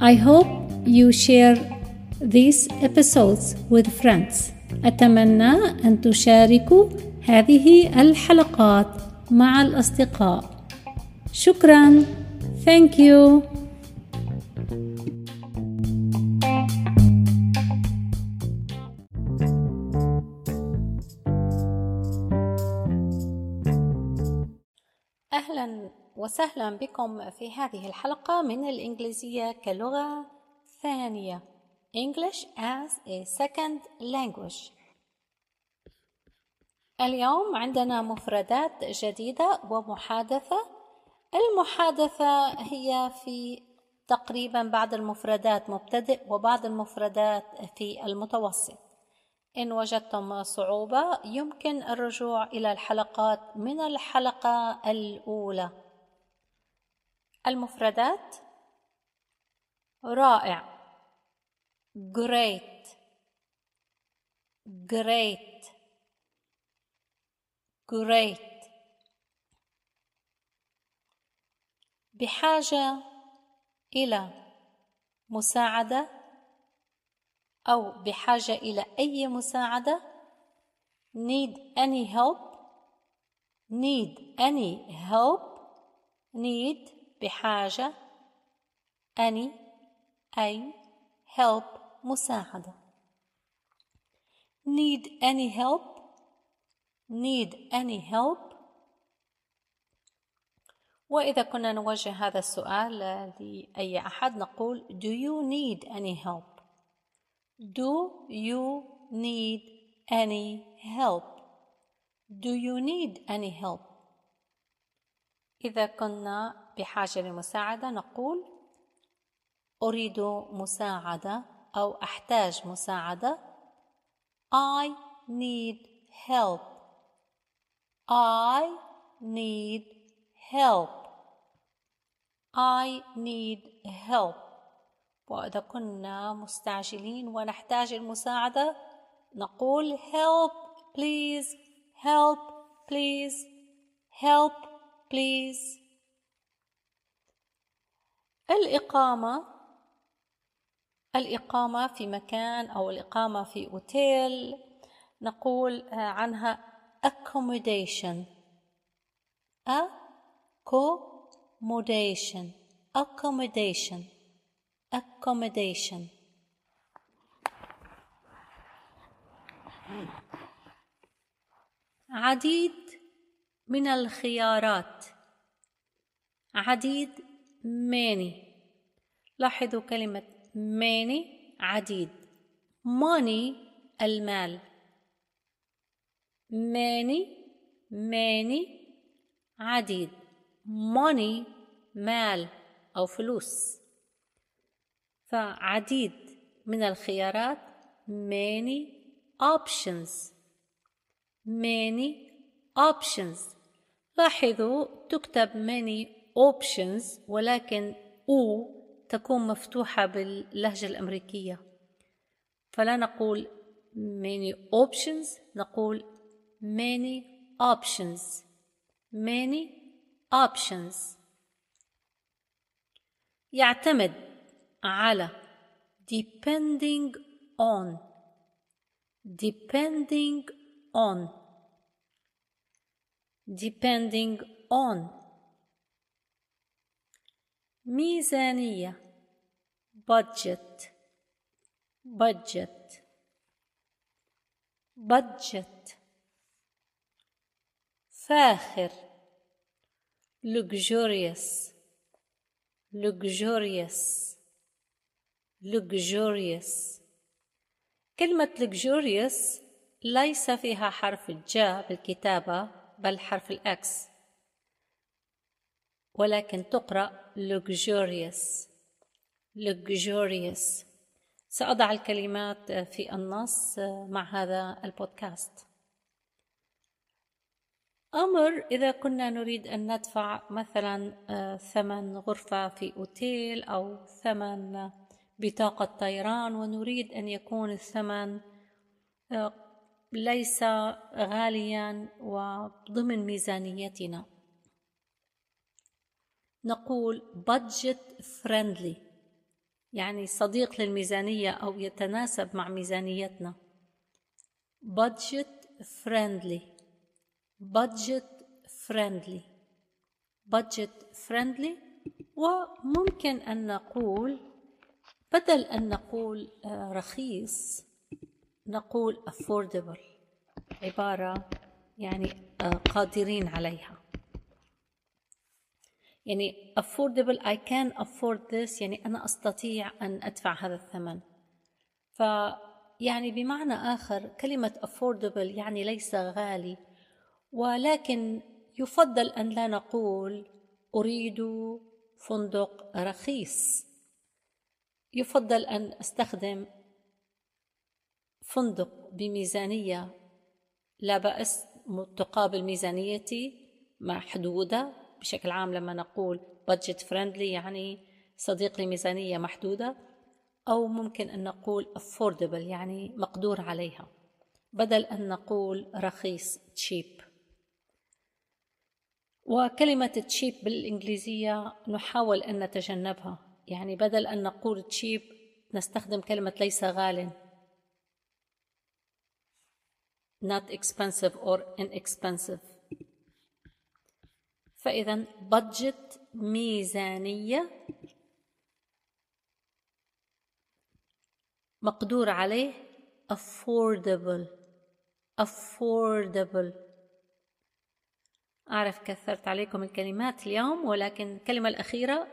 I hope you share these episodes with friends. أتمنى أن تشاركوا هذه الحلقات مع الأصدقاء. شكرا. Thank you. أهلا وسهلا بكم في هذه الحلقة من الإنجليزية كلغة ثانية. English as a second language. اليوم عندنا مفردات جديدة ومحادثة. المحادثة هي في تقريبا بعض المفردات مبتدئ وبعض المفردات في المتوسط. إن وجدتم صعوبة يمكن الرجوع إلى الحلقات من الحلقة الأولى. المفردات رائع great great great. بحاجة إلى مساعدة أو بحاجة إلى أي مساعدة need any help need any help need بحاجة any أي help مساعدة need any help need any help وإذا كنا نوجه هذا السؤال لأي أحد نقول do you need any help Do you need any help? Do you need any help? إذا كنا بحاجة لمساعدة نقول أريد مساعدة أو أحتاج مساعدة I need help I need help I need help وإذا كنا مستعجلين ونحتاج المساعدة نقول help please help please help please. الإقامة الإقامة في مكان أو الإقامة في أوتيل نقول عنها accommodation. accommodation. accommodation. Accommodation. عديد من الخيارات. عديد many. لاحظوا كلمة many. عديد. money المال. many many. عديد. money مال أو فلوس. فعديد من الخيارات many options. many options. لاحظوا تكتب many options ولكن أو تكون مفتوحة باللهجة الأمريكية. فلا نقول many options نقول many options. many options. يعتمد على depending on depending on depending on ميزانية budget budget budget فاخر luxurious luxurious Luxurious. كلمة luxurious ليس فيها حرف الجاء بالكتابة بل حرف الأكس. ولكن تقرأ luxurious. luxurious. سأضع الكلمات في النص مع هذا البودكاست. أمر إذا كنا نريد أن ندفع مثلا ثمن غرفة في أوتيل أو ثمن بطاقة طيران ونريد أن يكون الثمن آه، ليس غاليا وضمن ميزانيتنا. نقول budget friendly يعني صديق للميزانية أو يتناسب مع ميزانيتنا. budget friendly budget friendly budget friendly وممكن أن نقول بدل أن نقول آه، رخيص نقول affordable عبارة يعني آه، قادرين عليها. يعني affordable I can afford this يعني أنا أستطيع أن أدفع هذا الثمن. ف يعني بمعنى آخر كلمة affordable يعني ليس غالي ولكن يفضل أن لا نقول أريد فندق رخيص. يفضل أن أستخدم فندق بميزانية لا بأس تقابل ميزانيتي محدودة بشكل عام لما نقول budget friendly يعني صديق لميزانية محدودة أو ممكن أن نقول affordable يعني مقدور عليها بدل أن نقول رخيص cheap. وكلمة تشيب بالإنجليزية نحاول أن نتجنبها. يعني بدل أن نقول تشيب نستخدم كلمة ليس غال. Not expensive or inexpensive. فإذا budget ميزانية مقدور عليه affordable. Affordable. أعرف كثرت عليكم الكلمات اليوم ولكن الكلمة الأخيرة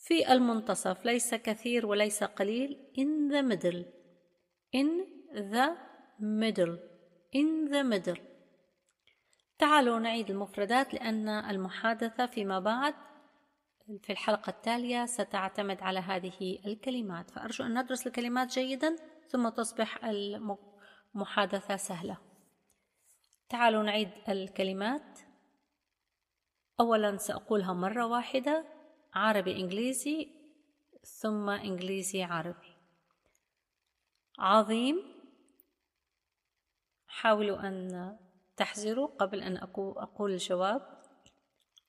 في المنتصف ليس كثير وليس قليل. in the middle in the middle in the middle تعالوا نعيد المفردات لأن المحادثة فيما بعد في الحلقة التالية ستعتمد على هذه الكلمات. فأرجو أن ندرس الكلمات جيدا ثم تصبح المحادثة سهلة. تعالوا نعيد الكلمات. أولا سأقولها مرة واحدة. عربي إنجليزي ثم إنجليزي عربي. عظيم. حاولوا أن تحذروا قبل أن أقول الجواب.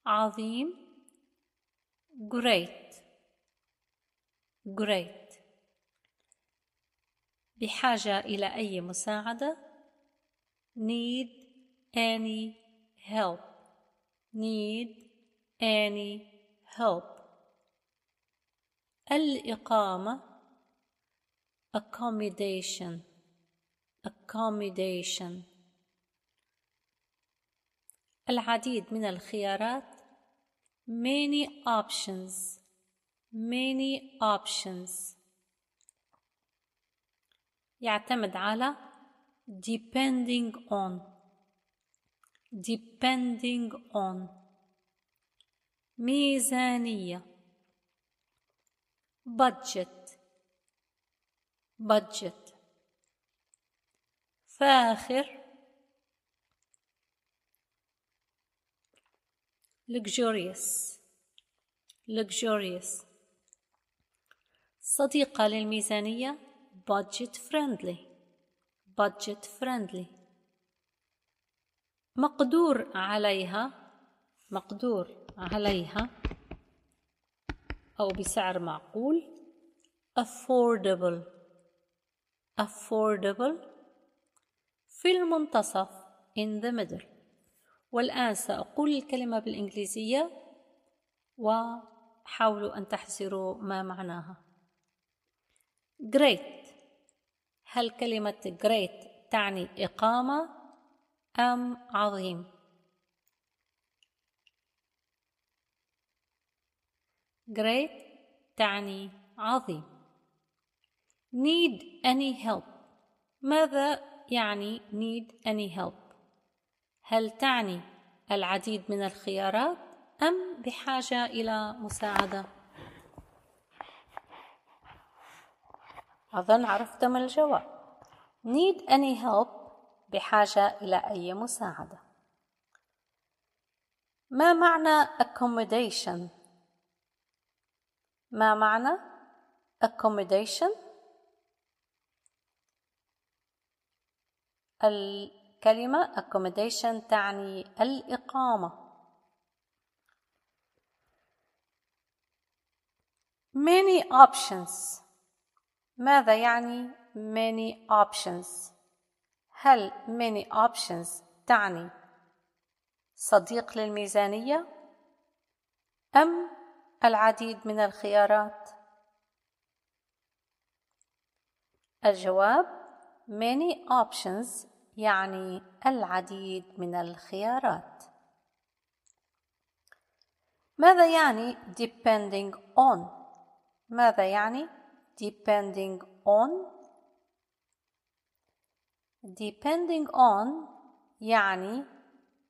عظيم. great. great. بحاجة إلى أي مساعدة. need any help. need any help. الإقامة accommodation accommodation العديد من الخيارات many options many options يعتمد على depending on depending on ميزانية budget budget فاخر luxurious luxurious صديقة للميزانية budget friendly budget friendly مقدور عليها مقدور عليها أو بسعر معقول. Affordable. Affordable. في المنتصف. In the middle. والآن سأقول الكلمة بالإنجليزية. وحاولوا أن تحذروا ما معناها. Great. هل كلمة great تعني إقامة أم عظيم؟ Great تعني عظيم. Need any help. ماذا يعني need any help هل تعني العديد من الخيارات أم بحاجة إلى مساعدة؟ أظن عرفتم الجواب. Need any help بحاجة إلى أي مساعدة. ما معنى accommodation ما معنى accommodation الكلمة accommodation تعني الإقامة many options ماذا يعني many options هل many options تعني صديق للميزانية أم العديد من الخيارات؟ الجواب many options يعني العديد من الخيارات. ماذا يعني depending on ماذا يعني depending on depending on يعني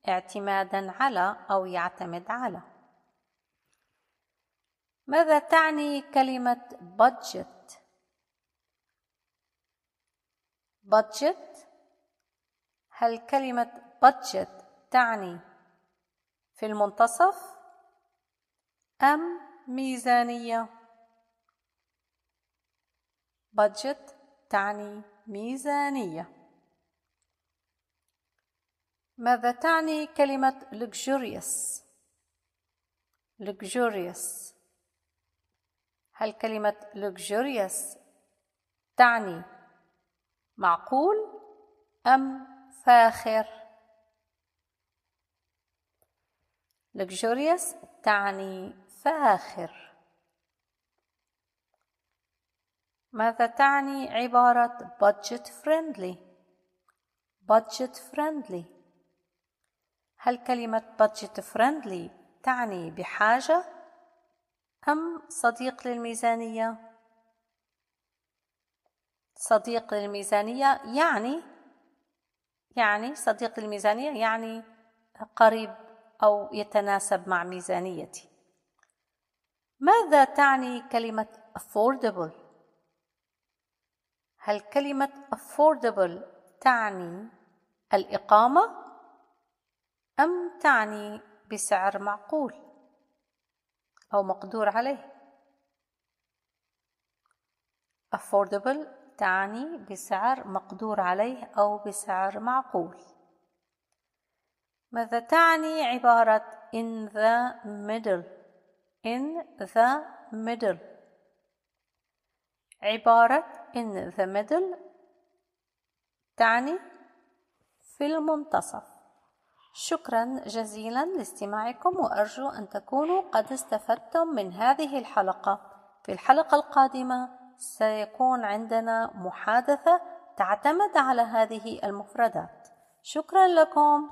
اعتمادا على أو يعتمد على. ماذا تعني كلمة budget budget هل كلمة budget تعني في المنتصف أم ميزانية؟ budget تعني ميزانية. ماذا تعني كلمة luxurious luxurious. هل كلمة luxurious تعني معقول أم فاخر luxurious تعني فاخر ماذا تعني عبارة budget friendly budget friendly هل كلمة budget friendly تعني بحاجة أم صديق للميزانية؟ صديق للميزانية يعني يعني صديق للميزانية يعني قريب أو يتناسب مع ميزانيتي ماذا تعني كلمة affordable؟ هل كلمة affordable تعني الإقامة أم تعني بسعر معقول أو مقدور عليه. affordable تعني بسعر مقدور عليه أو بسعر معقول. ماذا تعني عبارة in the middle in the middle. عبارة in the middle تعني في المنتصف. شكرا جزيلا لاستماعكم وأرجو أن تكونوا قد استفدتم من هذه الحلقة. في الحلقة القادمة سيكون عندنا محادثة تعتمد على هذه المفردات. شكرا لكم.